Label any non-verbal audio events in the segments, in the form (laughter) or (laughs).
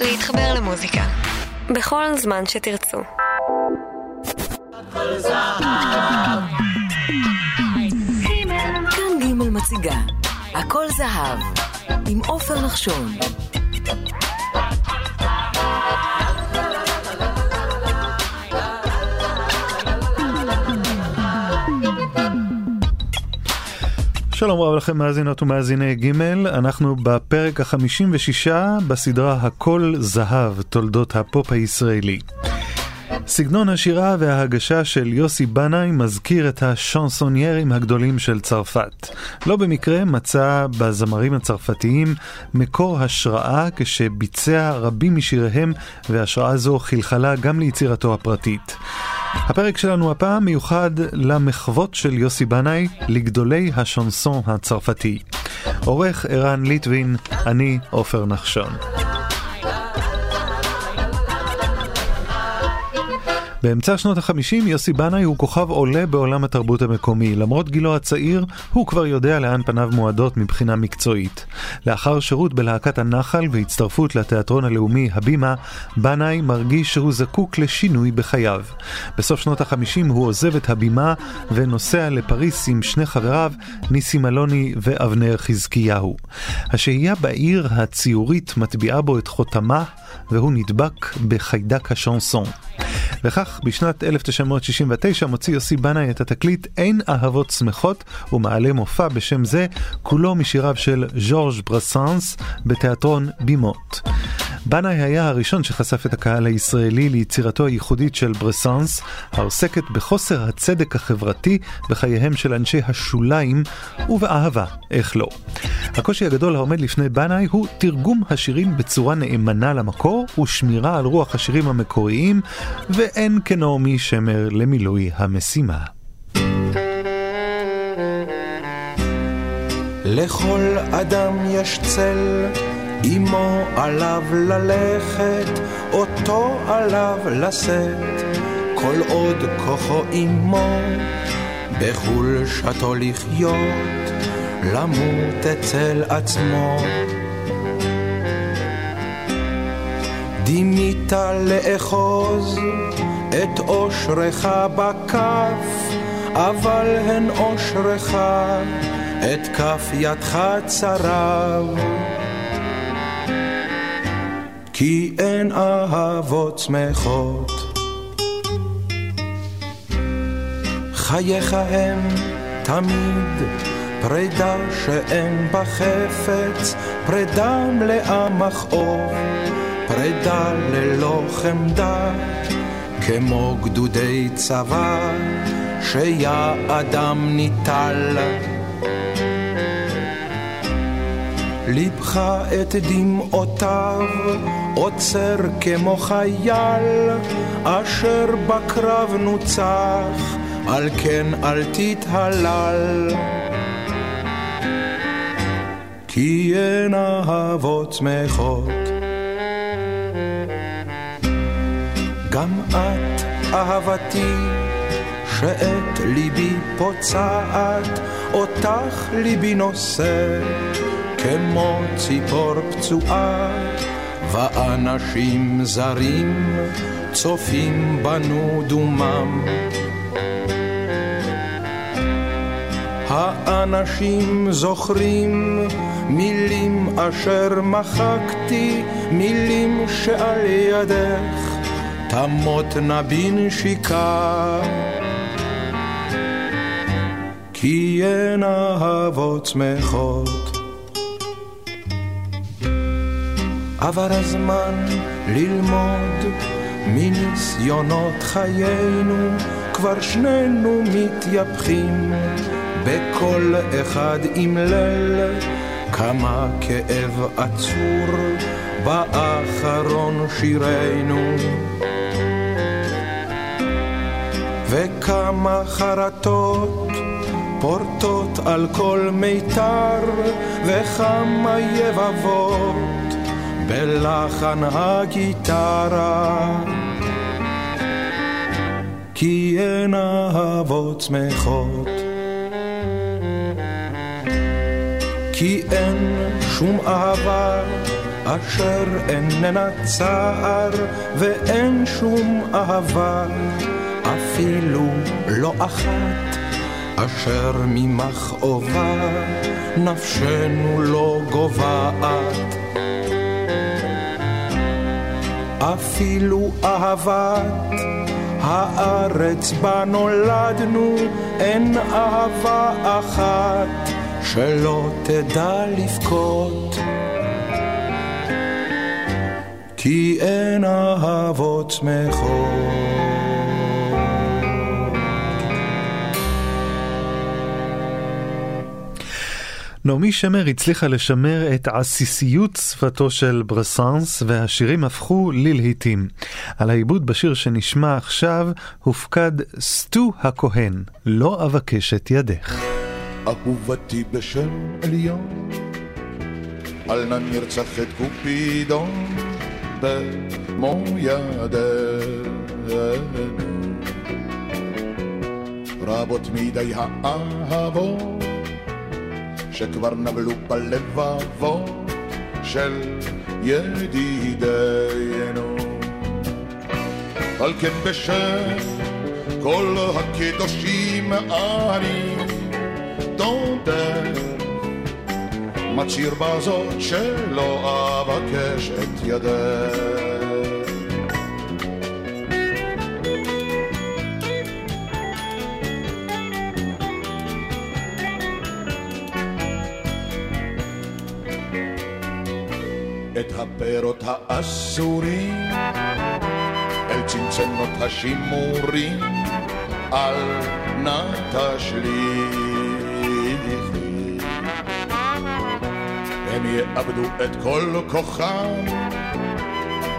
להתחבר למוזיקה. בכל זמן שתרצו. כאן ג' מציגה הכל זהב עם עופר נחשון שלום רב לכם מאזינות ומאזיני ג', אנחנו בפרק החמישים ושישה בסדרה הכל זהב, תולדות הפופ הישראלי. סגנון השירה וההגשה של יוסי בנאי מזכיר את השאנסוניירים הגדולים של צרפת. לא במקרה מצא בזמרים הצרפתיים מקור השראה כשביצע רבים משיריהם והשראה זו חלחלה גם ליצירתו הפרטית. הפרק שלנו הפעם מיוחד למחוות של יוסי בנאי לגדולי השנסון הצרפתי. עורך ערן ליטבין, אני עופר נחשון. באמצע שנות החמישים יוסי בנאי הוא כוכב עולה בעולם התרבות המקומי. למרות גילו הצעיר, הוא כבר יודע לאן פניו מועדות מבחינה מקצועית. לאחר שירות בלהקת הנחל והצטרפות לתיאטרון הלאומי הבימה, בנאי מרגיש שהוא זקוק לשינוי בחייו. בסוף שנות החמישים הוא עוזב את הבימה ונוסע לפריס עם שני חבריו, ניסים אלוני ואבנר חזקיהו. השהייה בעיר הציורית מטביעה בו את חותמה, והוא נדבק בחיידק השנסון. וכך בשנת 1969 מוציא יוסי בנאי את התקליט "אין אהבות שמחות" ומעלה מופע בשם זה, כולו משיריו של ז'ורג' ברסנס בתיאטרון בימות. בנאי היה הראשון שחשף את הקהל הישראלי ליצירתו הייחודית של ברסנס, העוסקת בחוסר הצדק החברתי בחייהם של אנשי השוליים, ובאהבה, איך לא. הקושי הגדול העומד לפני בנאי הוא תרגום השירים בצורה נאמנה למקור ושמירה על רוח השירים המקוריים, ואין כנעמי שמר למילוי המשימה. לכל אדם יש צל עמו עליו ללכת, אותו עליו לשאת, כל עוד כוחו עמו, בחולשתו לחיות, למות אצל עצמו. דימית לאחוז את אושרך בכף, אבל הן אושרך את כף ידך צרב. כי אין אהבות שמחות. חייך הם תמיד פרידה שאין בה חפץ, פרידה מלאה מכאוב, פרידה ללא חמדה, כמו גדודי צבא שיעדם ניטל. ליבך את דמעותיו עוצר כמו חייל אשר בקרב נוצח, על כן אל תתהלל. כי אין אהבות שמחות. גם את אהבתי שאת ליבי פוצעת, אותך ליבי נושא. כמו ציפור פצועה, ואנשים זרים צופים בנו דומם. האנשים זוכרים מילים אשר מחקתי, מילים שעל ידך תמותנה בנשיקה. כי אין אהבות שמחות עבר הזמן ללמוד מניסיונות חיינו, כבר שנינו מתייפחים בכל אחד עם ליל, כמה כאב עצור באחרון שירנו. וכמה חרטות פורטות על כל מיתר, וכמה יבבות בלחן הגיטרה. כי אין אהבות שמחות. כי אין שום אהבה אשר איננה צער ואין שום אהבה, אפילו לא אחת, אשר ממכאובה נפשנו לא גוועת. אפילו אהבת הארץ בה נולדנו, אין אהבה אחת שלא תדע לבכות. כי אין אהבות שמחות. נעמי שמר הצליחה לשמר את עסיסיות שפתו של ברסאנס והשירים הפכו ללהיטים. על העיבוד בשיר שנשמע עכשיו הופקד סטו הכהן, לא אבקש את ידך. אהובתי בשם עליון, אל נא נרצח את קופידון במו ידינו. רבות מדי האהבות שכבר נבלו בלבבות של ידידינו. על כן בשם כל הקדושים אני דודר, מצהיר בזאת שלא אבקש את ידך. את הפירות האסורים, אל צנצנות השימורים, אל נא תשליכי. הם יאבדו את כל כוחם,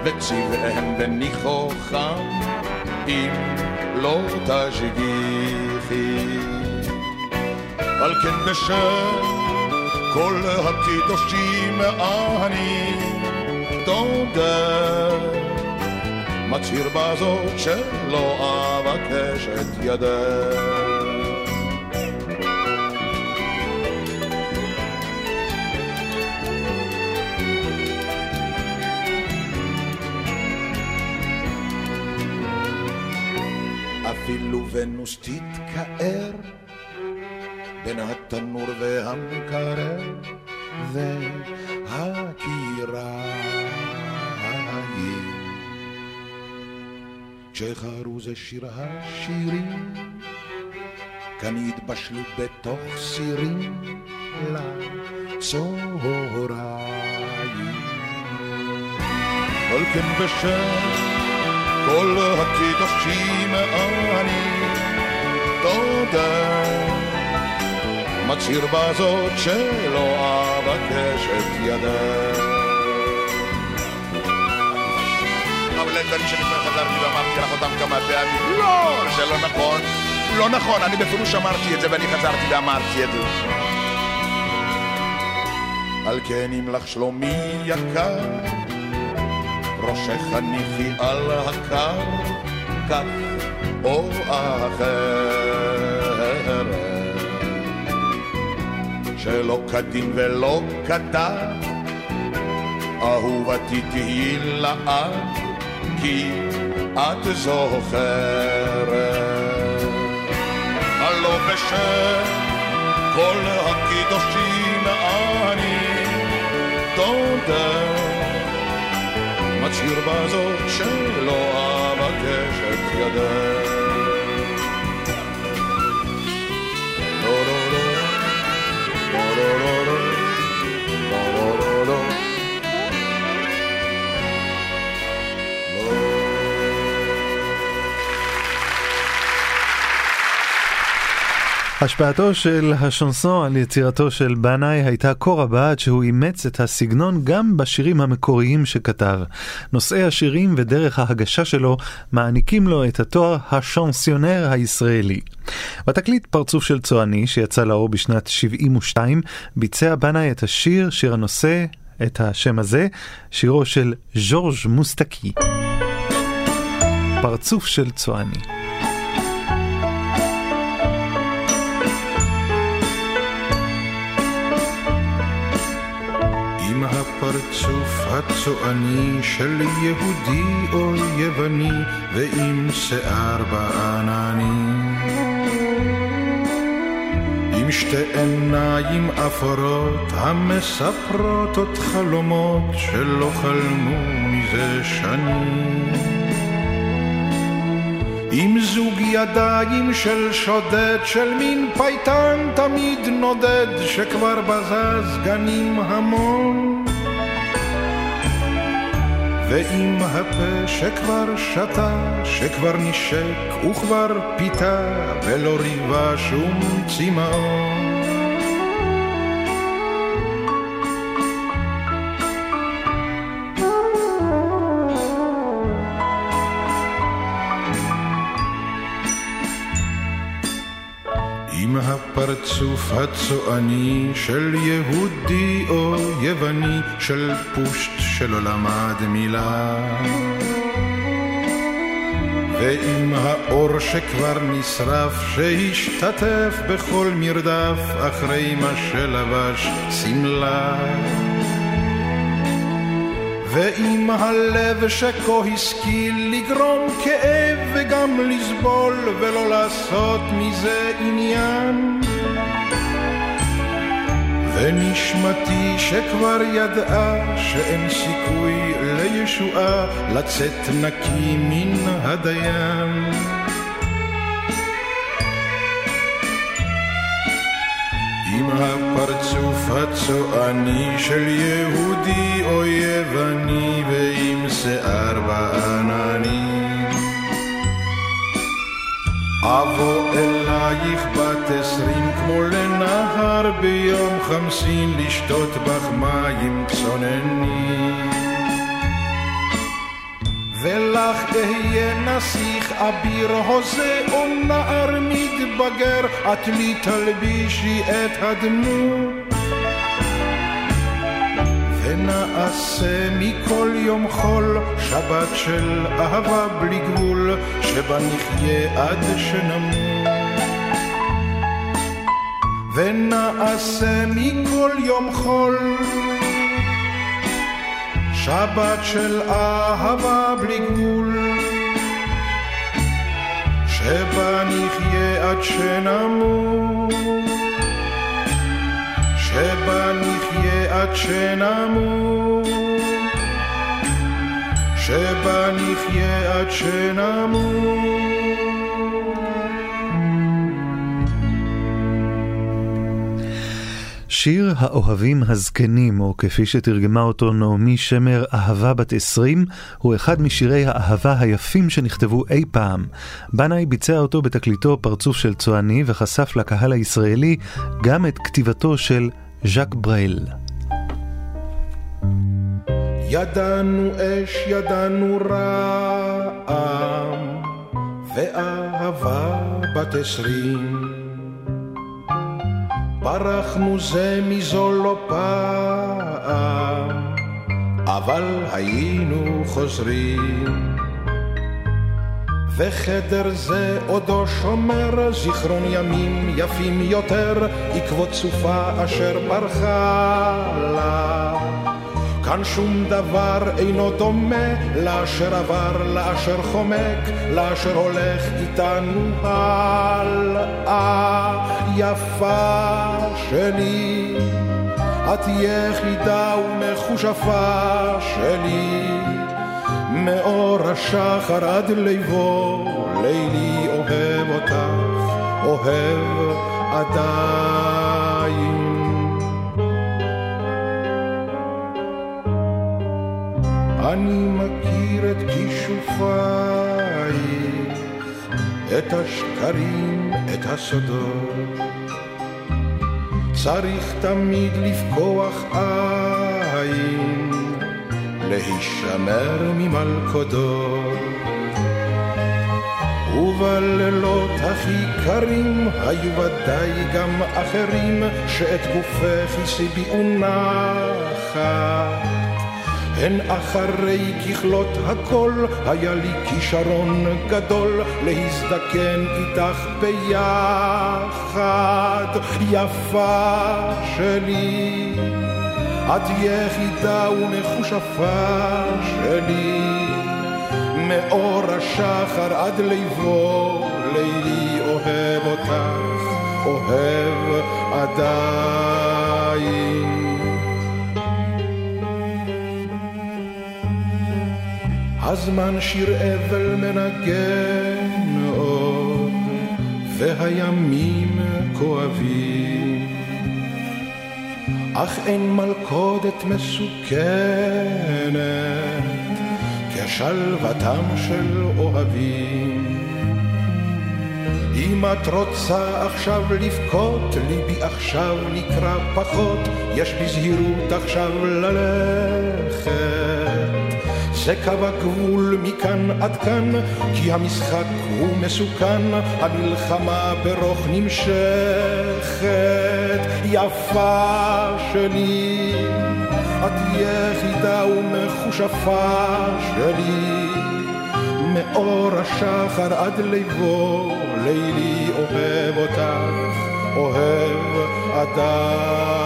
וצבעיהם וניחוחם, אם לא תשגיחי. על כן בשם כל הקדושים אני תודה. מצהיר בזאת שלא אבקש את ידך. אפילו ונוס תתקער בין התנור והמקרר והקיריים. כשחרוז שיר השירים, כאן יתבשלו בתוך סירים לצהריים. על כן בשם כל הקדושים אני תודה. מצהיר בזאת שלא אבקש את ידך. אין דברים שלפני חזרתי ואמרתי לך אותם כמה פעמים. לא, זה לא נכון. לא נכון, אני בפירוש אמרתי את זה ואני חזרתי ואמרתי את זה. על כן אם לך שלומי יקר, ראשך הניחי על הקר, כך או אחרת. שלא כדין ולא כדת, אהובתי תהיי לעד, כי את זוכרת. הלא בשם כל הקדושים אני תודה, מצהיר בזאת שלא אבקש את ידך. השפעתו של השנסון על יצירתו של בנאי הייתה כה רבה עד שהוא אימץ את הסגנון גם בשירים המקוריים שכתב. נושאי השירים ודרך ההגשה שלו מעניקים לו את התואר השנסיונר הישראלי. בתקליט פרצוף של צועני שיצא לאור בשנת 72 ביצע בנאי את השיר, שיר הנושא, את השם הזה, שירו של ז'ורג' מוסטקי. פרצוף של צועני. עם הפרצוף הצועני של יהודי או יווני ועם שיער בעננים. עם שתי עיניים אפורות המספרות עוד חלומות שלא חלמו מזה שנים. עם זוג ידיים של שודד, של מין פייטן תמיד נודד, שכבר בזז גנים המון. ועם הפה שכבר שתה, שכבר נשק וכבר פיתה, ולא ריבה שום צמאון. הפרצוף הצועני של יהודי או יווני, של פושט שלא למד מילה. ועם האור שכבר נשרף, שהשתתף בכל מרדף אחרי מה שלבש שמלה. ועם הלב שכה השכיל לגרום כאב וגם לסבול ולא לעשות מזה עניין. ונשמתי שכבר ידעה שאין סיכוי לישועה לצאת נקי מן הדיין. עם הפרצוף הצועני של יהודי או יווני ועם שיער בעננים. אבוא אלייך בת עשרים כמו לנהר ביום חמסין לשתות בך מים צוננים. ולך אהיה נסיך אביר הוזה או נער מתבגר, את לי תלבישי את הדמות. ונעשה מכל יום חול שבת של אהבה בלי גבול, שבה נחיה עד שנמות. ונעשה מכל יום חול שבת של אהבה בלי גבול, שבה נחיה עד שנמות, שבה נחיה עד שנמות, שבה נחיה עד שנמות. שיר האוהבים הזקנים, או כפי שתרגמה אותו נעמי שמר, אהבה בת עשרים, הוא אחד משירי האהבה היפים שנכתבו אי פעם. בנאי ביצע אותו בתקליטו פרצוף של צועני, וחשף לקהל הישראלי גם את כתיבתו של ז'אק ברייל. ידענו אש, ידענו רעם, ואהבה בת עשרים. ברחנו זה מזו לא פעם, אבל היינו חוזרים. וחדר זה עודו שומר זיכרון ימים יפים יותר, עקבות סופה אשר ברחה לה. כאן שום דבר אינו דומה לאשר עבר, לאשר חומק, לאשר הולך איתנו הלאה. יפה שלי, את יחידה ומכושפה שלי, מאור השחר עד ליבו, לילי אוהב אותך, אוהב עדיין. אני מכיר את כישופייך, את השקרים, את הסודות. צריך תמיד לפקוח עין, להישמר ממלכודות. ובלילות הכי קרים היו ודאי גם אחרים שאת גופך הסיביאו נחת. הן אחרי ככלות הכל, היה לי כישרון גדול להזדקן איתך ביחד, יפה שלי. את יחידה ומכושפה שלי, מאור השחר עד ליבו, לילי אוהב אותך, אוהב עדיין. הזמן שיר אבל מנגן עוד, והימים כואבים. אך אין מלכודת מסוכנת כשלוותם של אוהבים. אם את רוצה עכשיו לבכות, ליבי עכשיו נקרא פחות, יש בזהירות עכשיו ללכת. זה קו הגבול מכאן עד כאן, כי המשחק הוא מסוכן, המלחמה ברוך נמשכת. יפה שלי, את יחידה ומכושפה שלי, מאור השחר עד ליבו, לילי אוהב אותך, אוהב עדיין.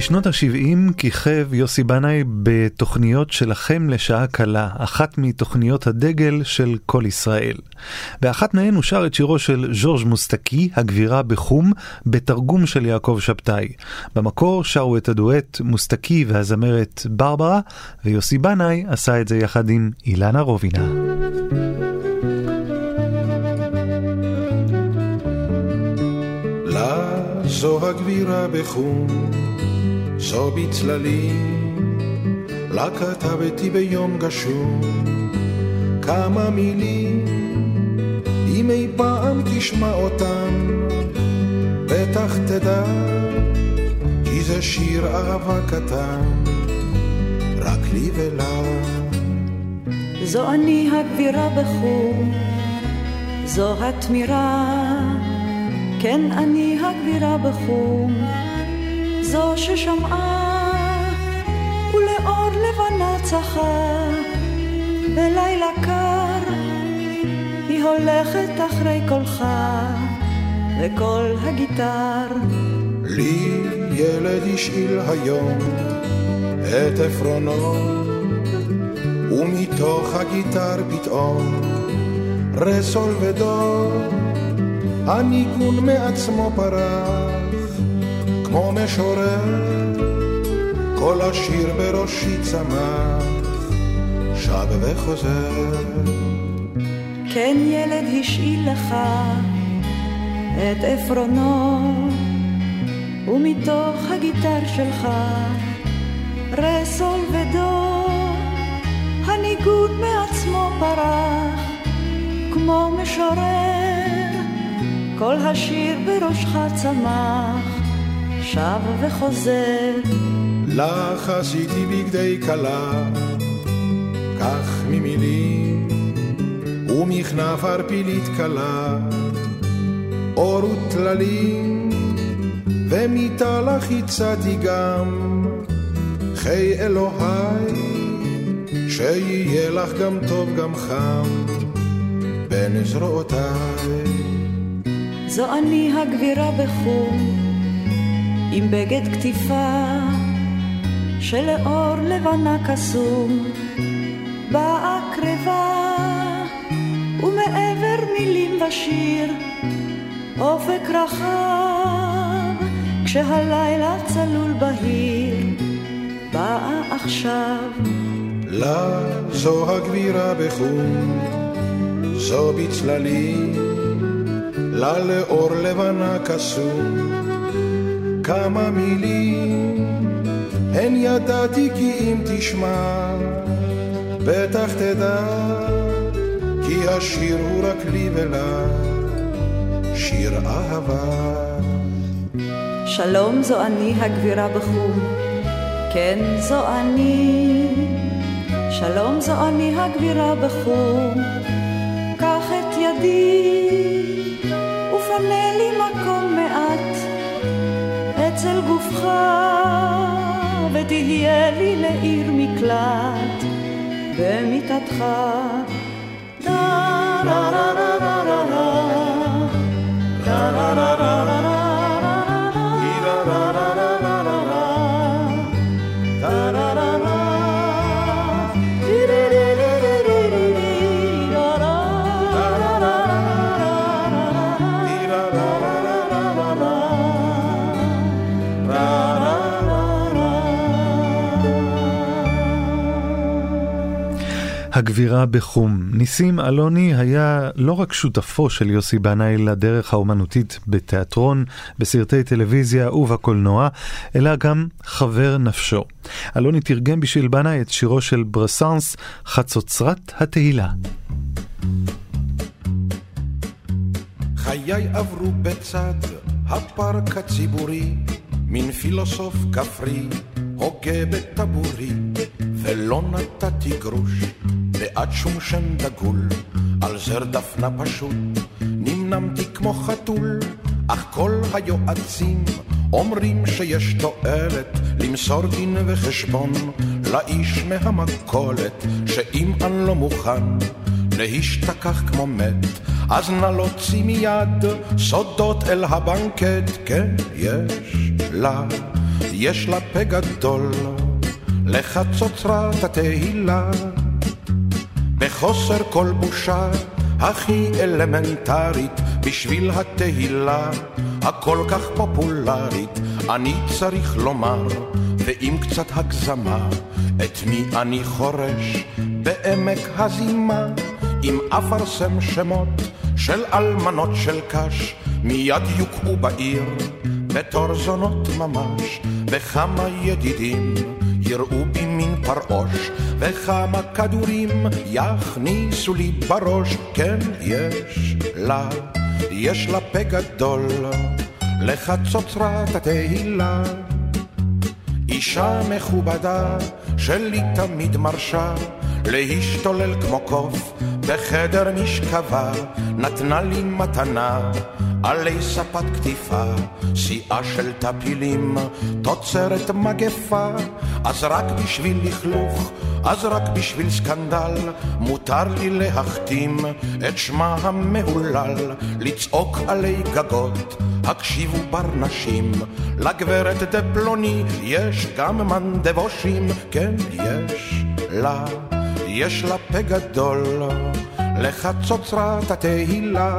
בשנות ה-70 כיכב יוסי בנאי בתוכניות שלכם לשעה קלה, אחת מתוכניות הדגל של כל ישראל. באחת מהן הוא שר את שירו של ז'ורג' מוסטקי, הגבירה בחום, בתרגום של יעקב שבתאי. במקור שרו את הדואט מוסטקי והזמרת ברברה, ויוסי בנאי עשה את זה יחד עם אילנה רובינה. זו הגבירה בחום זו בצללים, לה כתבתי ביום גשום כמה מילים, אם אי פעם תשמע אותם, בטח תדע, כי זה שיר אהבה קטן, רק לי ולה. זו אני הגבירה בחום, זו התמירה, כן אני הגבירה בחום. זו ששמעה ולאור לבנה צחה בלילה קר היא הולכת אחרי קולך וקול הגיטר. לי ילד השאיל היום את עפרונו ומתוך הגיטר פתאום רסול ודור. הניגון מעצמו פרח כמו משורר, כל השיר בראשי צמח, שב וחוזר. כן ילד השאיל לך את עפרונו, ומתוך הגיטר שלך רסול ודו, הניגוד מעצמו פרח, כמו משורר, כל השיר בראשך צמח. שב וחוזר. לך עשיתי בגדי כלה, כך ממילים, ומכנף ערפילית כלה, אור וטללים, ומיתה לך הצעתי גם, חיי אלוהי, שיהיה לך גם טוב גם חם, בין זרועותיי. זו אני הגבירה בחום, עם בגד כתיפה שלאור לבנה קסום באה קרבה ומעבר מילים ושיר אופק רחב כשהלילה צלול בהיר. באה עכשיו. לה זו הגבירה בחום זו בצללים. לה לאור לבנה קסום כמה מילים, הן ידעתי כי אם תשמע, בטח תדע, כי השיר הוא רק לי ולה, שיר אהבה. שלום זו אני הגבירה בחום, כן זו אני, שלום זו אני הגבירה בחום, קח את ידי ותהיה לי לעיר מקלט במיטתך. da da da da da da da da da הגבירה בחום. ניסים אלוני היה לא רק שותפו של יוסי בנאי לדרך האומנותית בתיאטרון, בסרטי טלוויזיה ובקולנוע, אלא גם חבר נפשו. אלוני תרגם בשביל בנאי את שירו של ברסאנס, חצוצרת התהילה. חיי עברו בצד הפארק הציבורי, מין פילוסוף כפרי, הוגה בטבורי, ולא נתתי גרוש בעד שום דגול, על זר דפנה פשוט, נמנמתי כמו חתול, אך כל היועצים אומרים שיש תועלת למסור דין וחשבון לאיש מהמכולת, שאם אני לא מוכן להשתכח כמו מת, אז נא להוציא מיד סודות אל הבנקט, כן, יש לה, יש לה פה גדול, לחצוצרת התהילה. בחוסר כל בושה הכי אלמנטרית בשביל התהילה הכל כך פופולרית אני צריך לומר ועם קצת הגזמה את מי אני חורש בעמק הזימה אם אפרסם שמות של אלמנות של קש מיד יוקעו בעיר בתור זונות ממש וכמה ידידים יראו בי מין פרעוש, וכמה כדורים יכניסו לי בראש. כן, יש לה, יש לה פה גדול, לחצוצרת התהילה. אישה מכובדה, שלי תמיד מרשה, להשתולל כמו קוף בחדר משכבה, נתנה לי מתנה עלי ספת קטיפה, שיאה של טפילים, תוצרת מגפה, אז רק בשביל לכלוך, אז רק בשביל סקנדל, מותר לי להחתים את שמה המהולל, לצעוק עלי גגות, הקשיבו ברנשים, לגברת דפלוני יש גם מנדבושים, כן יש לה, יש לה פה גדול, לחצוצרת התהילה.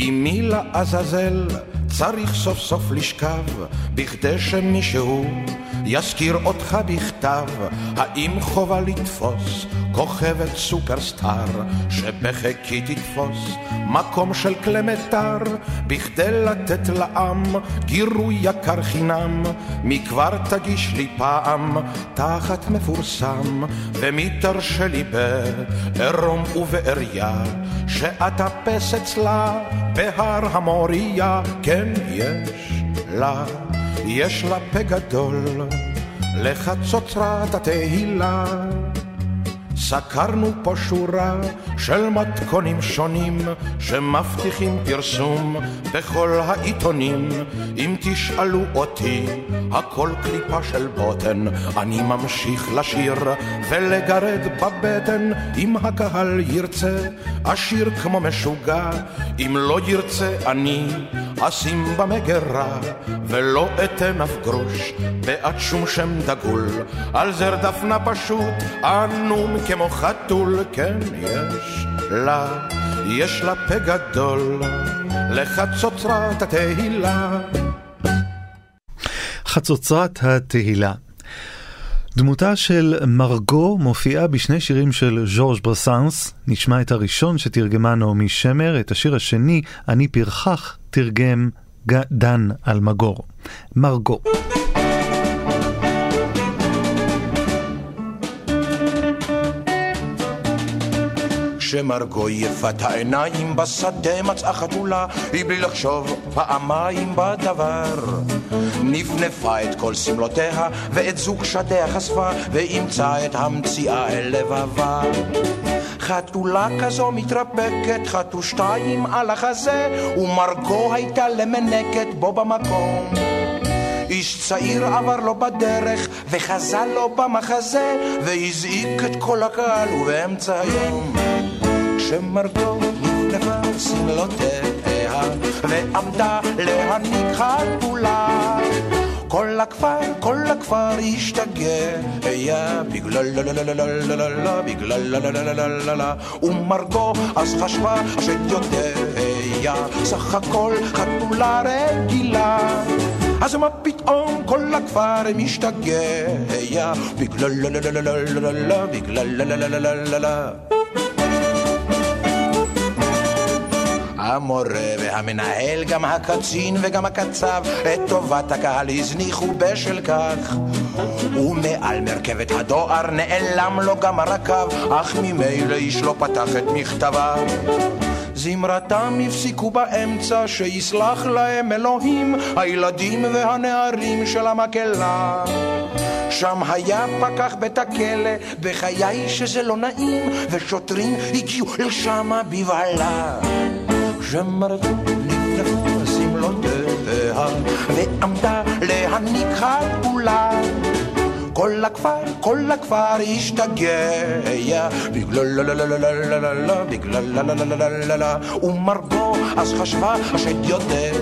אמי לעזאזל צריך סוף סוף לשכב, בכדי שמישהו יזכיר אותך בכתב, האם חובה לתפוס כוכבת סופרסטאר, שבחיקי תתפוס? מקום של קלמטר, בכדי לתת לעם גירוי יקר חינם, מי כבר תגיש לי פעם תחת מפורסם, ומי תרשה לי בערום ובעריה, שאטפס אצלה בהר המוריה, כן יש לה, יש לה פה גדול, לחצוצרת התהילה. סקרנו פה שורה של מתכונים שונים שמבטיחים פרסום בכל העיתונים. אם תשאלו אותי, הכל קליפה של בוטן, אני ממשיך לשיר ולגרד בבטן. אם הקהל ירצה, אשיר כמו משוגע, אם לא ירצה אני אשים במגרה, ולא אתן אף גרוש בעד שום שם דגול, על זר דפנה פשוט, ענום כמו חתול, כן יש לה, יש לה פה גדול, לחצוצרת התהילה. חצוצרת התהילה דמותה של מרגו מופיעה בשני שירים של ז'ורג' ברסאנס. נשמע את הראשון שתרגמה נעמי שמר, את השיר השני, אני פרחח, תרגם דן אלמגור. מרגו. כשמרגו יפת העיניים בשדה מצאה חתולה, היא בלי לחשוב פעמיים בדבר. נפנפה את כל שמלותיה, ואת זוג שדיה חשפה, ואימצה את המציאה אל לבבה. חתולה כזו מתרפקת, חתו שתיים על החזה, ומרגו הייתה למנקת בו במקום. איש צעיר עבר לו בדרך, וחזה לו במחזה, והזעיק את כל הקהל, ובאמצע היום, כשמרגו נפנפה שמלותיה, ועמדה להניק חתולה. כל הכפר, כל הכפר השתגע, בגלל בגלל ומרגו אז חשבה השד יודע, סך הכל חתולה רגילה. אז מה פתאום כל הכפר משתגע, בגלל לה בגלל המורה והמנהל, גם הקצין וגם הקצב, את טובת הקהל הזניחו בשל כך. ומעל מרכבת הדואר נעלם לו גם הרכב, אך ממילא איש לא פתח את מכתביו. זמרתם הפסיקו באמצע, שיסלח להם אלוהים, הילדים והנערים של המקהלה. שם היה פקח בית הכלא, בחיי שזה לא נעים, ושוטרים הגיעו לשמה בבהלה. שמרתו נפנפו שמלותיה, ועמדה להניק חתולה. כל הכפר, כל הכפר השתגע, בגלל לה לה לה לה לה לה לה, בגלל לה לה לה לה לה לה ומרגו אז חשבה השד יודע,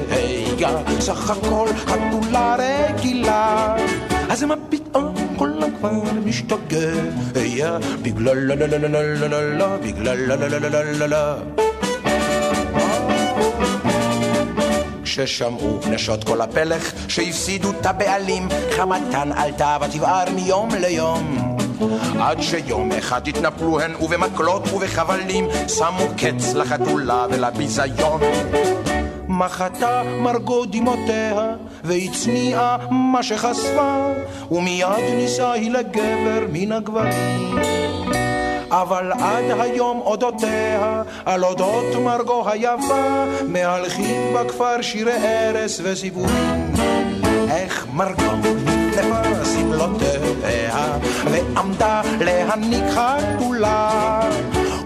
סך הכל חתולה רגילה. אז מה פתאום כל הכפר משתגע, בגלל לה כששמעו נשות כל הפלך שהפסידו את הבעלים, חמתן עלתה ותבער מיום ליום. עד שיום אחד התנפלו הן ובמקלות ובחבלים שמו קץ לחתולה ולביזיון. מחתה מרגו דמעותיה והצניעה מה שחשפה ומיד נישאה היא לגבר מן הגברים. אבל עד היום אודותיה, על אודות מרגו היפה, מהלכים בכפר שירי ארס וסיפורים. איך מרגו נפנפה שמלותיה, ועמדה להניק חתולה.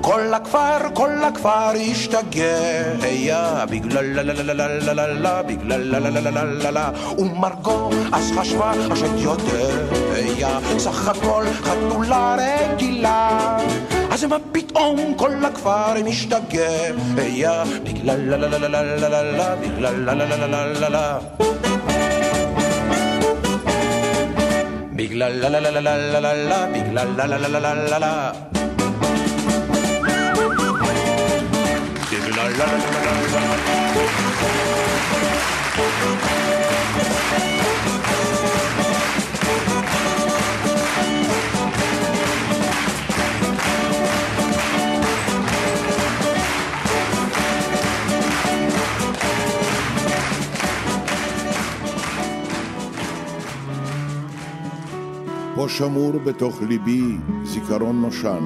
כל הכפר, כל הכפר השתגע, בגלל לה לה לה לה לה לה לה, בגלל לה לה לה לה לה לה ומרגו אז חשבה השד יודע, סך הכל חתולה רגילה. אז מה פתאום כל הכפר משתגע, בגלל לה לה לה לה לה לה לה, בגלל לה לה לה לה לה לה בגלל לה לה לה לה לה לה לה, בגלל לה לה לה לה לה לה פה שמור בתוך ליבי זיכרון נושן,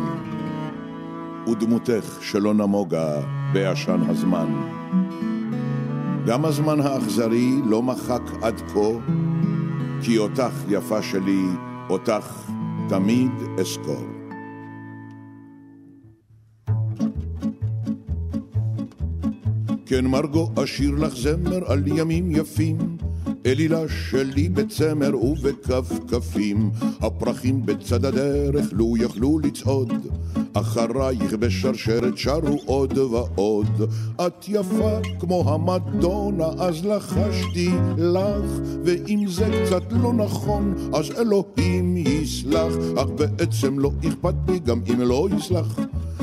ודמותך שלא נמוגה בעשן הזמן. גם הזמן האכזרי לא מחק עד כה, כי אותך, יפה שלי, אותך תמיד אזכור. כן מרגו אשיר לך זמר על ימים יפים אלילה שלי בצמר ובכפכפים, הפרחים בצד הדרך לו יכלו לצעוד, אחרייך בשרשרת שרו עוד ועוד. את יפה כמו המדונה, אז לחשתי לך, ואם זה קצת לא נכון, אז אלוהים יסלח, אך בעצם לא אכפת לי גם אם לא יסלח.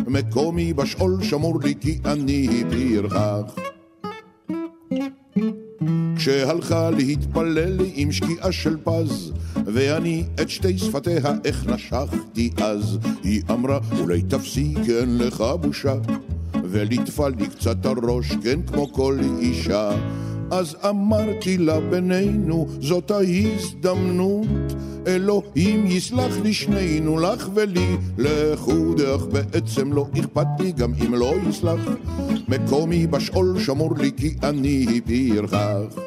מקומי בשאול שמור לי כי אני פרחח. שהלכה להתפלל עם שקיעה של פז, ואני את שתי שפתיה איך נשכתי אז. היא אמרה, אולי תפסיק, אין לך בושה, וליטפה לי קצת הראש, כן כמו כל אישה. אז אמרתי לה בינינו, זאת ההזדמנות, אלוהים יסלח לשנינו, לך ולי, לחוד אך בעצם לא אכפת לי גם אם לא יסלח. מקומי בשאול שמור לי כי אני פרחח.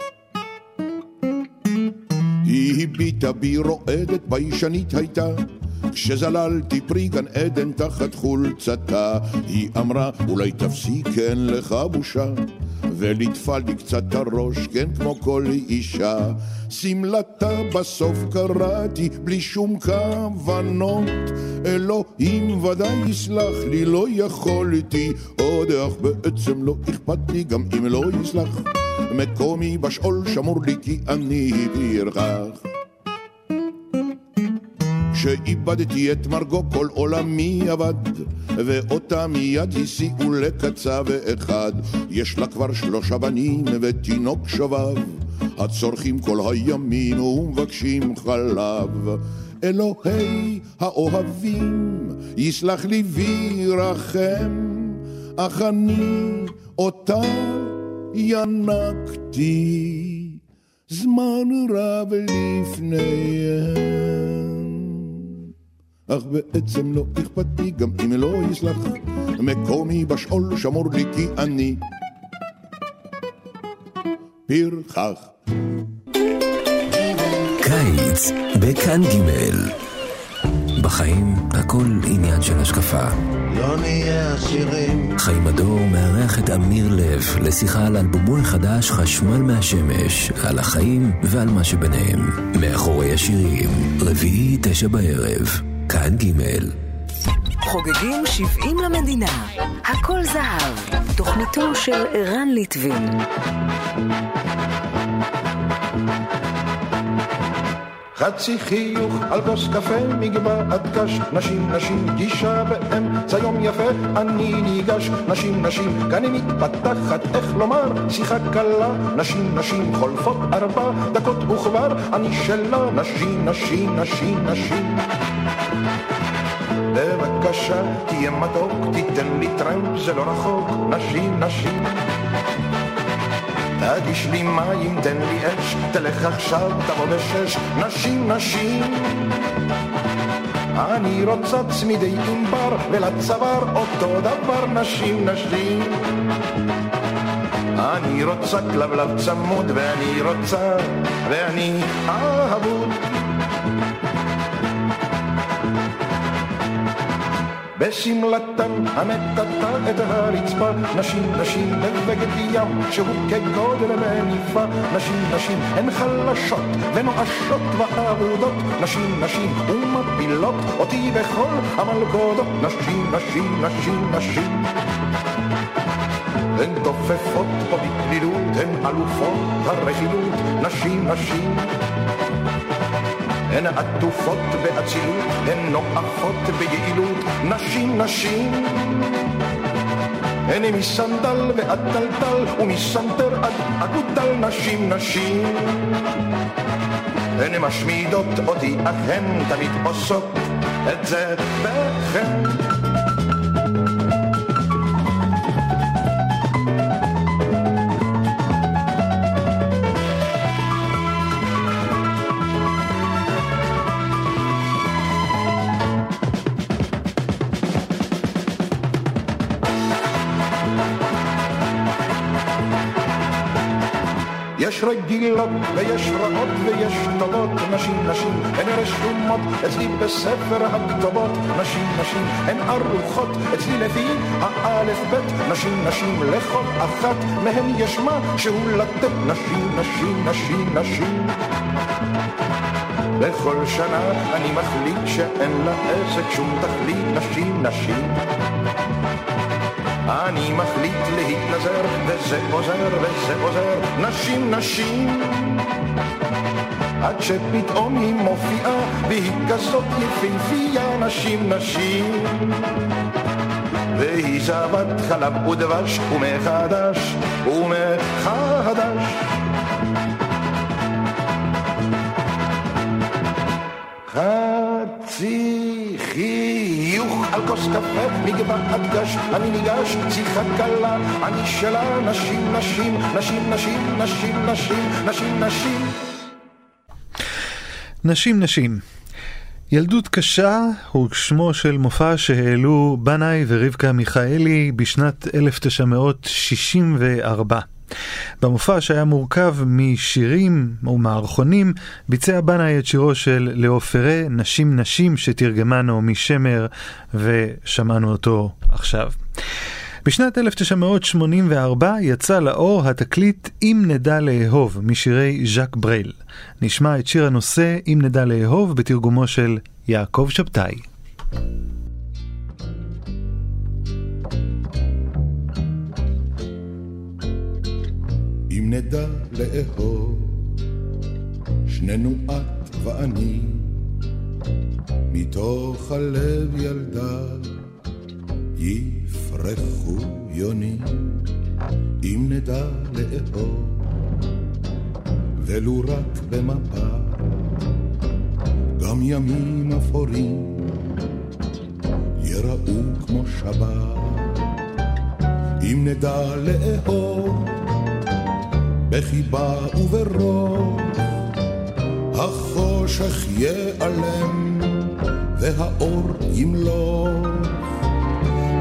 היא הביטה בי רועדת, ביישנית הייתה. כשזללתי פרי גן עדן תחת חולצתה, היא אמרה, אולי תפסיק, אין לך בושה. וליטפה לי קצת הראש, כן כמו כל אישה. שמלתה בסוף קראתי, בלי שום כוונות. אלוהים ודאי יסלח לי, לא יכולתי עוד, אך בעצם לא אכפת לי, גם אם לא יסלח. מקומי בשאול שמור לי כי אני פרחח. שאיבדתי את מרגו כל עולמי אבד ואותה מיד הסיעו לקצב אחד יש לה כבר שלושה בנים ותינוק שובב הצורכים כל הימים ומבקשים חלב. אלוהי האוהבים יסלח לי וירחם אך אני אותה ינקתי. זמן רב לפניהם אך בעצם לא אכפת לי גם אם לא יסלח מקומי בשאול שמור לי כי אני פרחח קיץ בכאן ג' בחיים הכל עניין של השקפה. לא נהיה עשירים. חיים הדור מארח את אמיר לב לשיחה על אלבומו החדש חשמל מהשמש, על החיים ועל מה שביניהם. מאחורי השירים, רביעי תשע בערב. כאן ג' חוגגים 70 למדינה, הכל זהב, תוכניתו של ערן ליטבין. חצי חיוך על כוס קפה, מגבעת קש, נשים, נשים, גישה באמצע יום יפה, אני ניגש, נשים, נשים, כאן היא מתפתחת, איך לומר, שיחה קלה, נשים, נשים, חולפות ארבע דקות וכבר, אני שלה, נשים, נשים, נשים, נשים. תהיה מתוק, תיתן לי טרמפ, זה לא רחוק, נשים, נשים. תגיש לי מים, תן לי אש, תלך עכשיו, תבוא בשש, נשים, נשים. אני רוצה צמידי ענבר, ולצוואר אותו דבר, נשים, נשים. אני רוצה כלבלב צמוד, ואני רוצה, ואני אהבות. בשמלתן המטאטה את הרצפה, נשים, נשים בבגד ים שהוא כגודל מניפה, נשים, נשים הן חלשות ונואשות ואבודות, נשים, נשים ומפילות אותי בכל המלכודות, נשים, נשים, נשים, נשים. הן תופפות פה בקלילות, הן אלופות הרכילות, נשים, נשים. הן עטופות באצילות, הן נואפות ביעילות, נשים נשים. הן מסנדל ועד טלטל, ומסנטר עד אגודל, נשים נשים. הן משמידות אותי, אך הן תמיד עושות את זה בחן. יש רגילות ויש רעות ויש טובות, נשים נשים הן רשומות אצלי בספר הכתובות, נשים נשים הן ערוכות אצלי לפי האלף בית, נשים נשים לכל אחת מהן יש משהו לתת, נשים נשים נשים נשים. בכל שנה אני מחליט שאין לעסק שום תכלית, נשים נשים אני מחליט להתנזר, וזה עוזר, וזה עוזר, נשים, נשים. עד שפתאום היא מופיעה, והיא כזאת יפהפייה, נשים, נשים. והיא זבת חלב ודבש, ומחדש, ומחדש. חצי כוס קפה מגבעת גש, אני ניגש, שיחה קלה, אני שלה, נשים, נשים, נשים, נשים, נשים, נשים, נשים, נשים. נשים נשים. ילדות קשה הוא שמו של מופע שהעלו בנאי ורבקה מיכאלי בשנת 1964. במופע שהיה מורכב משירים ומערכונים, ביצע בנאי את שירו של לאופרה, נשים נשים, שתרגמה נעמי שמר, ושמענו אותו עכשיו. בשנת 1984 יצא לאור התקליט "אם נדע לאהוב" משירי ז'אק ברייל. נשמע את שיר הנושא "אם נדע לאהוב" בתרגומו של יעקב שבתאי. אם נדע לאהוב, שנינו את ואני, מתוך הלב ילדה יפרחו יונים, אם נדע לאהוב, ולו רק במפה, גם ימים אפורים יראו כמו שבת, אם נדע לאהוב בחיבה וברוך, החושך ייעלם והאור ימלוך.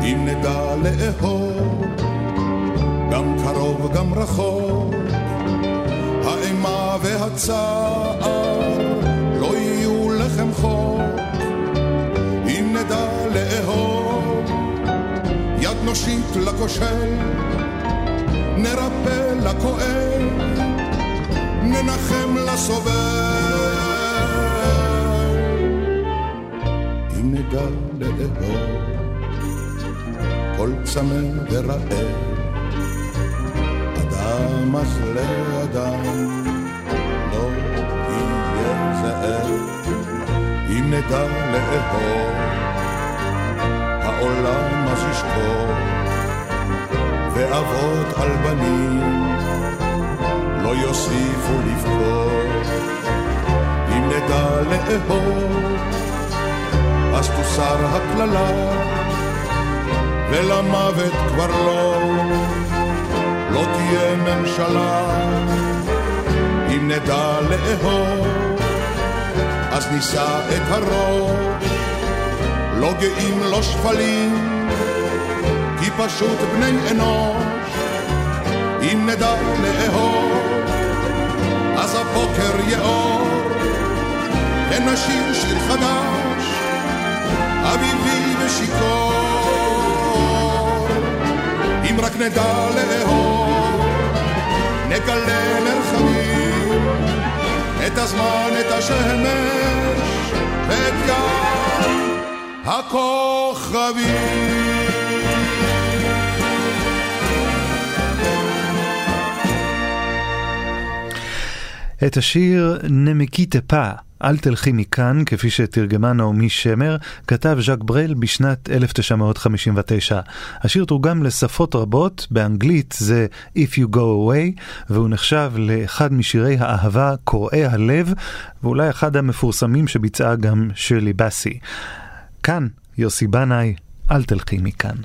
אם נדע לאהוב, גם קרוב גם רחוק, האימה והצער לא יהיו לחם חוק. אם נדע לאהוב, יד נושיט לכושל, נרפא לכואב, ננחם לסובל. אם נדע לאהוב, כל צמא ורעב, אדם אז לאדם לא יהיה זאב. אם נדע לאהוב, העולם אז ישקור, ואבות על בנים לא יוסיפו לבכור. אם נדע לאהוב, אז תוסר הקללה, ולמוות כבר לא, לא תהיה ממשלה. אם נדע לאהוב, אז נישא את הראש, לא גאים, לא שפלים, כי פשוט בני אנוש. אם נדע לאהוב, אז הבוקר יאור, ונשיר שיר חדש, אביבי ושיכור. אם רק נדע לאהוב, נגלה מרחבים, את הזמן, את השמש, ואת גל הכוכבים. את השיר נמקיטה פא, אל תלכי מכאן, כפי שתרגמה נעמי שמר, כתב ז'אק ברל בשנת 1959. השיר תורגם לשפות רבות, באנגלית זה If You Go Away, והוא נחשב לאחד משירי האהבה קורעי הלב, ואולי אחד המפורסמים שביצעה גם שירלי בסי. כאן, יוסי בנאי, אל תלכי מכאן.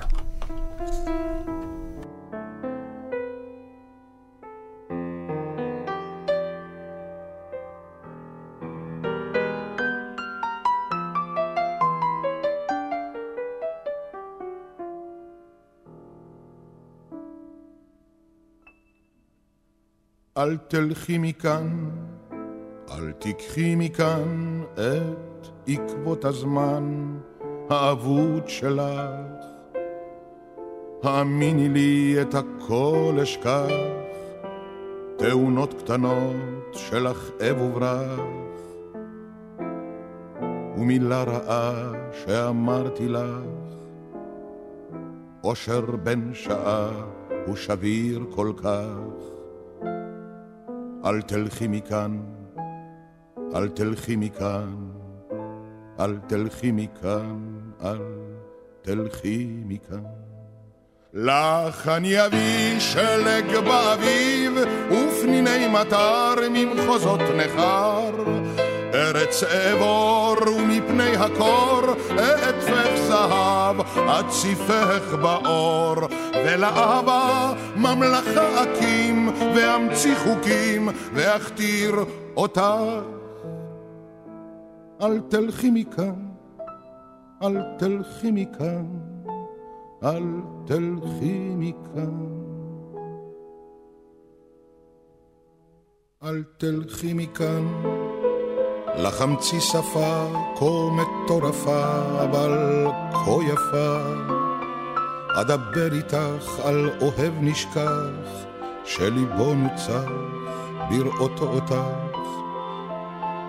אל תלכי מכאן, אל תיקחי מכאן את עקבות הזמן האבוד שלך. האמיני לי את הכל אשכח, תאונות קטנות של אכאב וברח, ומילה רעה שאמרתי לך, אושר בן שעה הוא שביר כל כך. אל תלכי מכאן, אל תלכי מכאן, אל תלכי מכאן, אל תלכי מכאן. לך אני אביא שלג באביב, ופניני מטר ממחוזות נכר. ארץ אבור ומפני הקור, אתפך זהב, אציפך באור, ולאהבה ממלכה אקים, ואמציא חוקים, ואכתיר אותך. אל תלכי מכאן, אל תלכי מכאן, אל תלכי מכאן. אל תלכי מכאן, לך אמציא שפה כה מטורפה, אבל כה יפה. אדבר איתך על אוהב נשכח, שליבו נוצח בראותו אותך.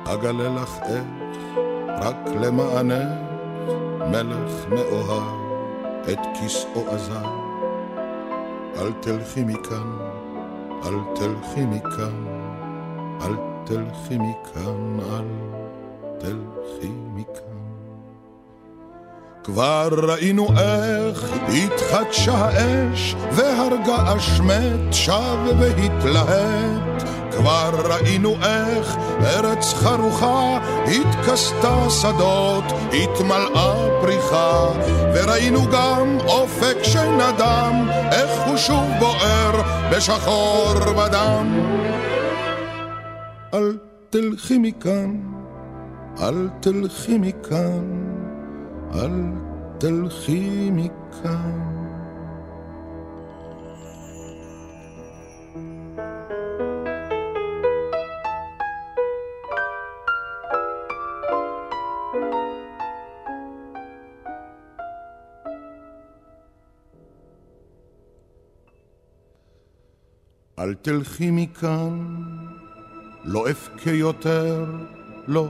אגלה לך איך, רק למענך, מלך מאוהב את כיסאו עזב. אל תלכי מכאן, אל תלכי מכאן. אל תלכי מכאן, אל תלכי מכאן. כבר ראינו איך התחדשה האש והרגה אשמת שב והתלהט. כבר ראינו איך ארץ חרוכה התכסתה שדות, התמלאה פריחה. וראינו גם אופק שנדם, איך הוא שוב בוער בשחור בדם אל תלכי מכאן, אל תלכי מכאן, אל תלכי מכאן. אל תלכי מכאן, לא אבכה יותר, לא,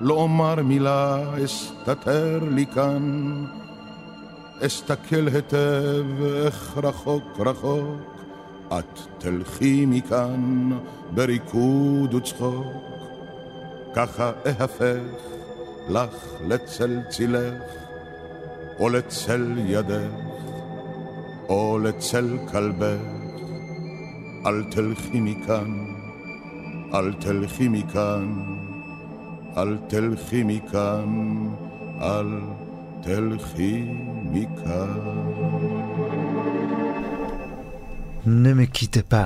לא אומר מילה, אסתתר לי כאן, אסתכל היטב איך רחוק רחוק, את תלכי מכאן בריקוד וצחוק, ככה אהפך לך לצל צילך, או לצל ידך, או לצל כלבך, אל תלכי מכאן. אל תלכי מכאן, אל תלכי מכאן, אל תלכי מכאן. נמקיטפה.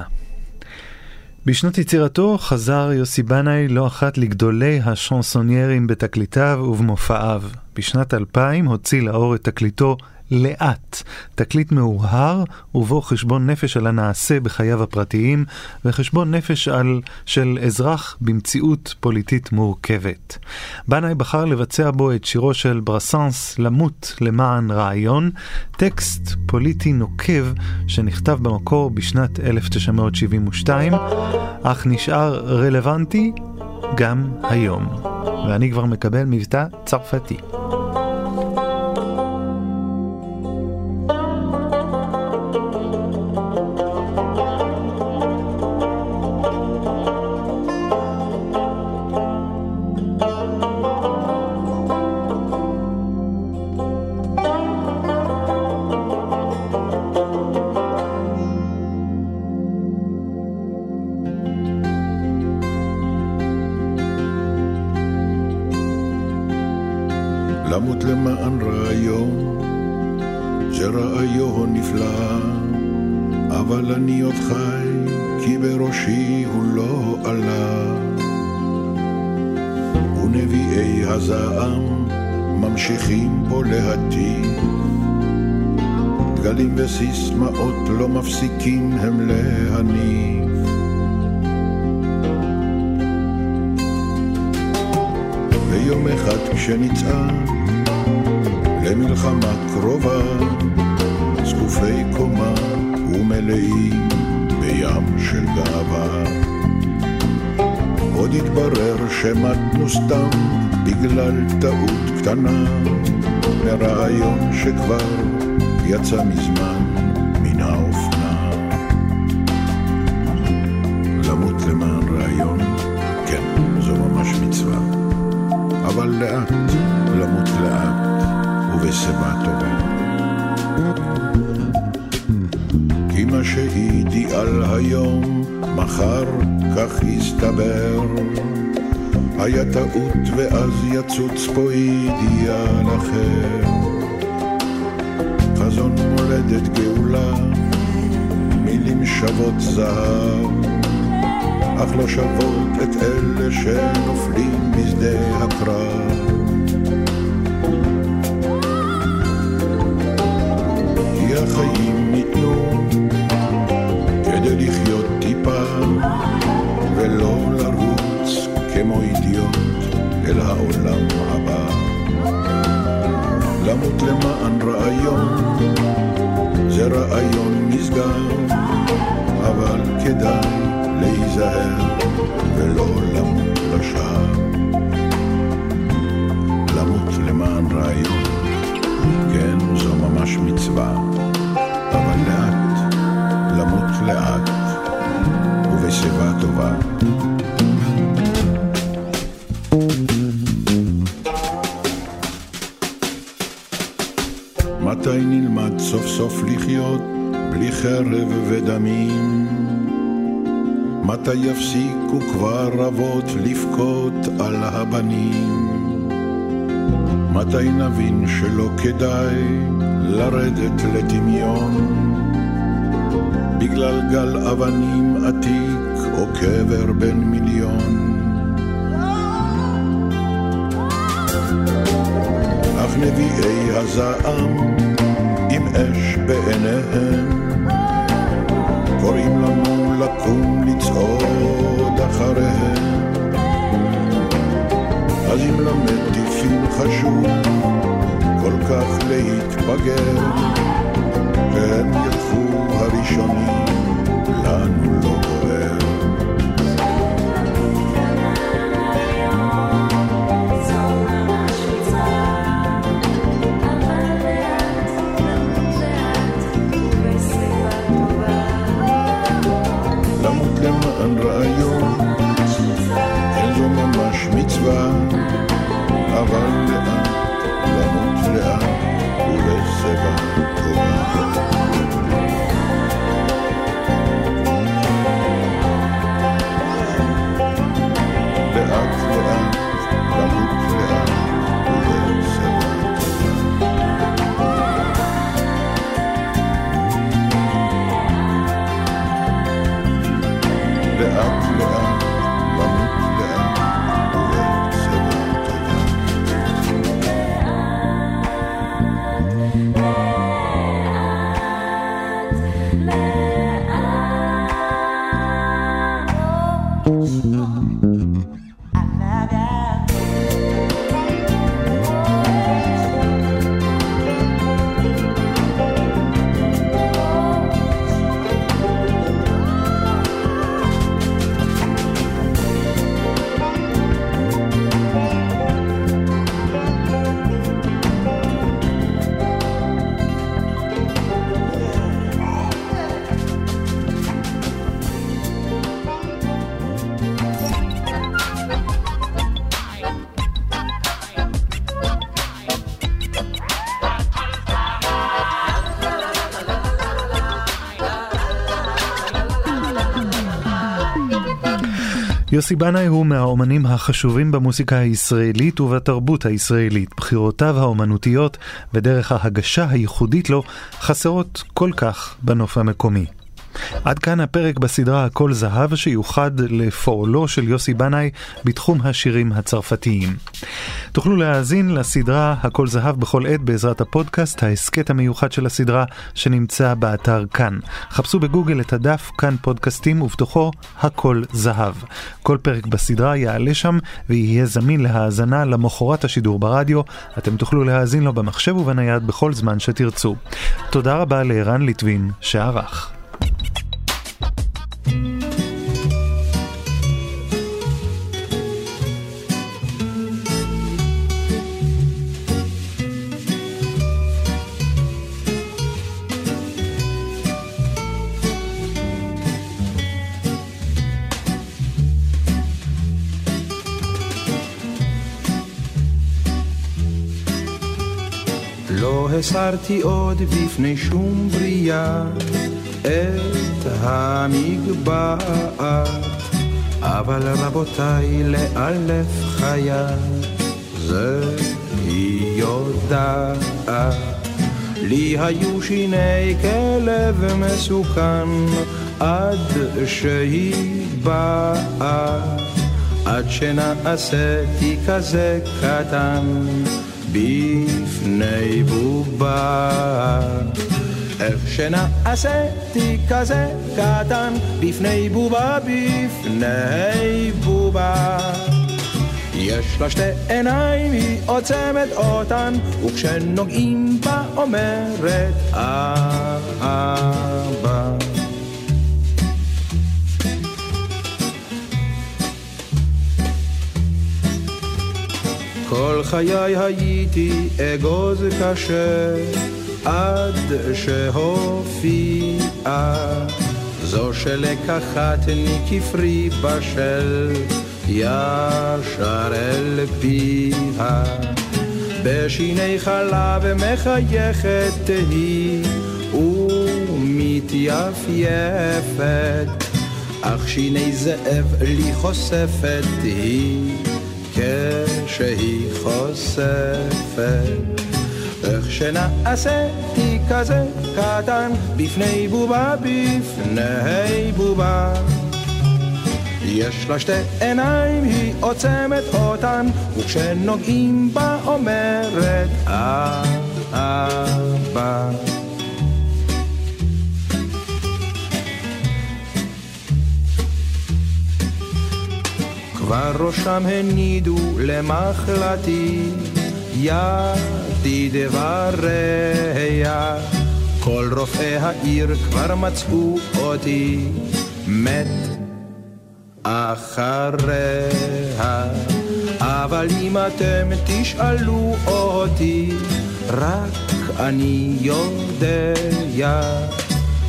בשנות יצירתו חזר יוסי בנאי לא אחת לגדולי השנסוניירים בתקליטיו ובמופעיו. בשנת 2000 הוציא לאור את תקליטו לאט, תקליט מאוהר ובו חשבון נפש על הנעשה בחייו הפרטיים וחשבון נפש על של אזרח במציאות פוליטית מורכבת. בנאי בחר לבצע בו את שירו של ברסנס למות למען רעיון, טקסט פוליטי נוקב שנכתב במקור בשנת 1972, אך נשאר רלוונטי גם היום. ואני כבר מקבל מבטא צרפתי. היה טעות ואז יצוץ פה אידיאל אחר. חזון מולדת גאולה, מילים שוות זהב, אך לא שוות את אלה שנופלים בשדה הקרב. החיים אל העולם הבא. למות למען רעיון זה רעיון נשגב, אבל כדאי להיזהר ולא למות לשווא. למות למען רעיון, כן, זו ממש מצווה, אבל לאט, למות לאט, ובשיבה טובה. סוף לחיות בלי חרב ודמים? מתי יפסיקו כבר אבות לבכות על הבנים? מתי נבין שלא כדאי לרדת לדמיון בגלל גל אבנים עתיק או קבר בן מיליון? אך נביאי הזעם עם אש בעיניהם. קוראים לנו לקום לצעוד אחריהם. אז אם למטיפים חשוב כל כך להתבגר והם ילכו הראשונים לנו לא בוער יוסי בנאי הוא מהאומנים החשובים במוסיקה הישראלית ובתרבות הישראלית. בחירותיו האומנותיות ודרך ההגשה הייחודית לו חסרות כל כך בנוף המקומי. עד כאן הפרק בסדרה הכל זהב שיוחד לפועלו של יוסי בנאי בתחום השירים הצרפתיים. תוכלו להאזין לסדרה הכל זהב בכל עת בעזרת הפודקאסט, ההסכת המיוחד של הסדרה שנמצא באתר כאן. חפשו בגוגל את הדף כאן פודקאסטים ובתוכו הכל זהב. כל פרק בסדרה יעלה שם ויהיה זמין להאזנה למחרת השידור ברדיו. אתם תוכלו להאזין לו במחשב ובנייד בכל זמן שתרצו. תודה רבה לערן ליטבין שערך. לא הסרתי עוד בפני שום בריאה את המגבעת, אבל רבותיי, לאלף חיה זה היא יודעת. לי היו שיני כלב מסוכן, עד שהיא באה, עד שנעשיתי כזה קטן בפני בובה. איך שנעשיתי כזה קטן בפני בובה, בפני בובה. יש לה שתי עיניים, היא עוצמת אותן, וכשנוגעים בה אומרת אבא. כל חיי הייתי אגוז קשה, עד שהופיעה זו שלקחתני כפרי בשל. ישר אל פיה. בשיני חלב מחייכת היא ומתייפייפת, אך שיני זאב לי חושפת היא כשהיא חושפת. איך שנעשיתי כזה קטן בפני בובה, בפני בובה. יש לה שתי עיניים, היא עוצמת אותן, וכשנוגעים בה אומרת אבא. כבר ראשם הנידו למחלתי, ידי דבריה. כל רופאי העיר כבר מצאו אותי מת אחריה. אבל אם אתם תשאלו אותי, רק אני יודע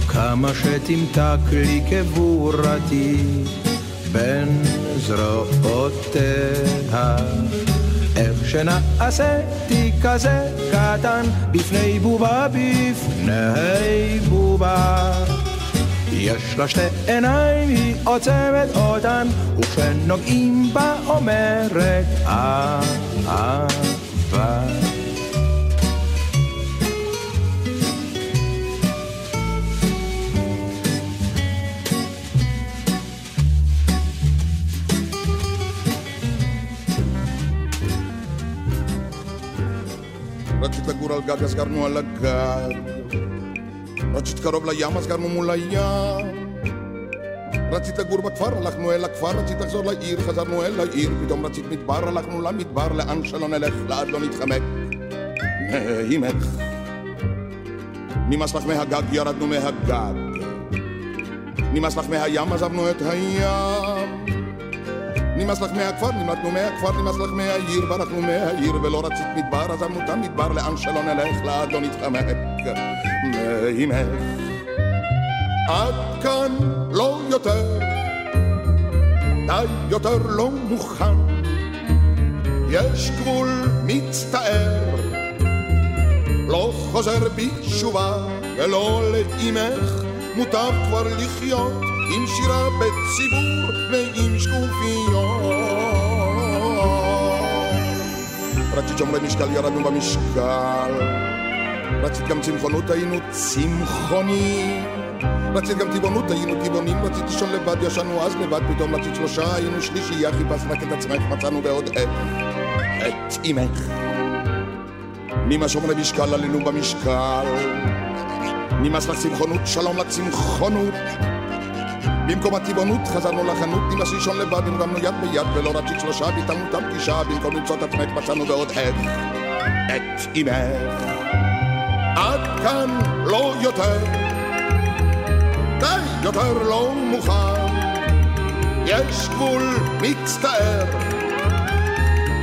כמה שתמתק לי קבורתי בין זרועותיה. איך שנעשיתי כזה קטן בפני בובה, בפני בובה. יש לה שתי עיניים, היא עוצמת אותן, וכשנוגעים בה אומרת אהבה. רצית לגור על גג, אז גרנו על הגג. רצית קרוב לים, אז גרנו מול הים. רצית לגור בכפר, הלכנו אל הכפר, רצית לחזור לעיר, חזרנו אל העיר, פתאום רצית מדבר, הלכנו למדבר, לאן שלא נלך, לעד לא נתחמק. נעימך. נמאס לך מהגג, ירדנו מהגג. נמאס לך מהים, עזבנו את הים. נמאס לך מהכפר, נמלטנו מהכפר, נמאס לך מהעיר, ברחנו מהעיר, ולא רצית מדבר, עזבנו את המדבר, לאן שלא נלך, לעד לא נתחמק. מעמך. עד כאן לא יותר, די יותר לא מוכן. יש גבול מצטער, לא חוזר בתשובה, ולא לאימך מוטב כבר לחיות עם שירה בציבור ועם שקופיות. רצית שומרי משקל, ירדנו במשקל. רצית גם צמחונות, היינו צמחונים. רצית גם טבעונות, היינו טבעונים. רצית לישון לבד, ישנו אז לבד, פתאום רצית שלושה, היינו שלישייה, חיפשת רק את עצמך, מצאנו ועוד את, את אימך. נמאס שומרי משקל, עלינו במשקל. נמאס צמחונות, שלום לצמחונות. במקום הטבעונות חזרנו לחנות, נמאס לישון לבד, נרדמנו יד ביד, ולא רצית שלושה, ביטלנו את הפגישה, במקום למצוא את עצמך מצאנו ועוד את, את אימך. עד כאן לא יותר, די יותר לא מוכן, יש גבול מצטער,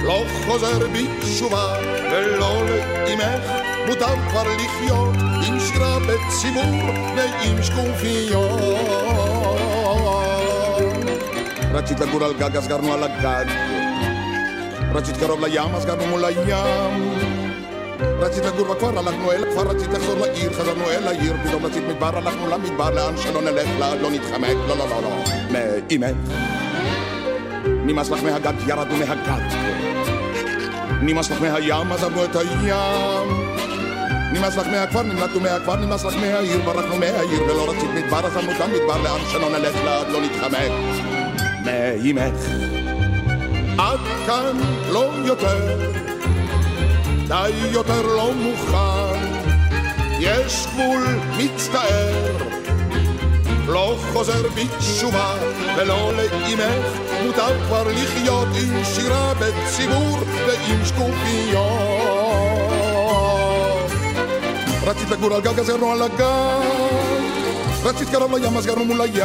לא חוזר בתשובה, ולא לאימך מוטב כבר לחיות עם שירה בציבור ועם שקופיות. רצית לגור על גג אז גרנו על הגג, רצית קרוב לים אז גרנו מול הים. רצית לגור בכפר, הלכנו אל הכפר, רצית לחזור לעיר, חזרנו אל העיר, פתאום רצית מדבר, הלכנו למדבר, לאן שלא נלך, לאן לא נתחמק, לא, לא, לא, לא, מאימך. נמאס לך מהגג, ירדנו מהגג. נמאס לך מהים, עזבנו את הים. נמאס לך מהכפר, נמלטנו מהכפר, נמאס לך מהעיר, ברחנו מהעיר ולא רצית מדבר, אז עמנו גם מדבר, לאן שלא נלך לעד לא נתחמק. מאימך, עד כאן לא יותר, די יותר לא מוכן, יש גבול מצטער. לא חוזר בתשובה, ולא לאימך מותר כבר לחיות עם שירה בציבור ועם שקופיות. רצית לגור על גג, אז גרנו על הגג. רצית קרוב לים, אז גרנו מול הים.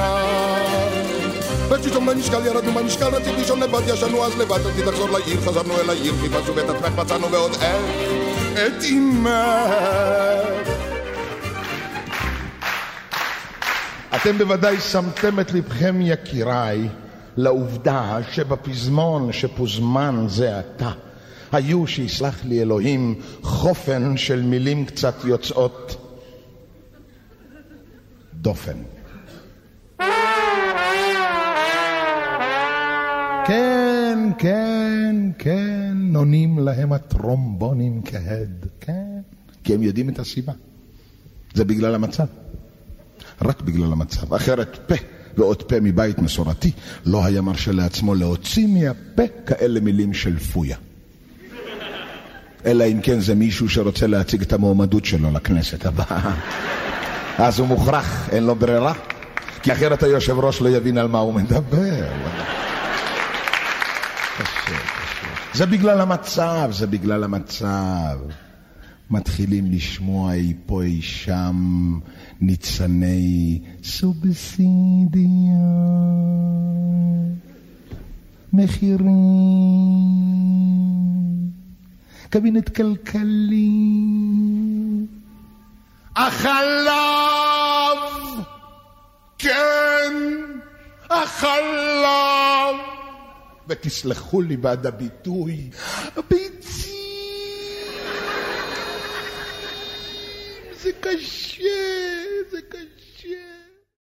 לישון במשקל, ירדנו במשקל, רצית לישון לבד, ישנו אז לבד, רצית לחזור לעיר, חזרנו אל העיר, חיפשנו ואת עצמך מצאנו ועוד איך את אימך. אתם בוודאי שמתם את לבכם, יקיריי, לעובדה שבפזמון שפוזמן זה עתה, היו, שיסלח לי אלוהים, חופן של מילים קצת יוצאות דופן. כן, כן, כן, עונים להם הטרומבונים כהד, כן, כי הם יודעים את הסיבה. זה בגלל המצב. רק בגלל המצב. אחרת פה ועוד פה מבית מסורתי לא היה מרשה לעצמו להוציא מהפה כאלה מילים של פויה. אלא אם כן זה מישהו שרוצה להציג את המועמדות שלו לכנסת הבאה. (laughs) אז הוא מוכרח, אין לו ברירה, כי אחרת היושב ראש לא יבין על מה הוא מדבר. זה בגלל המצב, זה בגלל המצב. מתחילים לשמוע אי פה אי שם ניצני סובסידיה, מחירים, קבינט כלכלי, החלב, כן, החלב, ותסלחו לי בעד הביטוי, הביצים. זה קשה, זה קשה.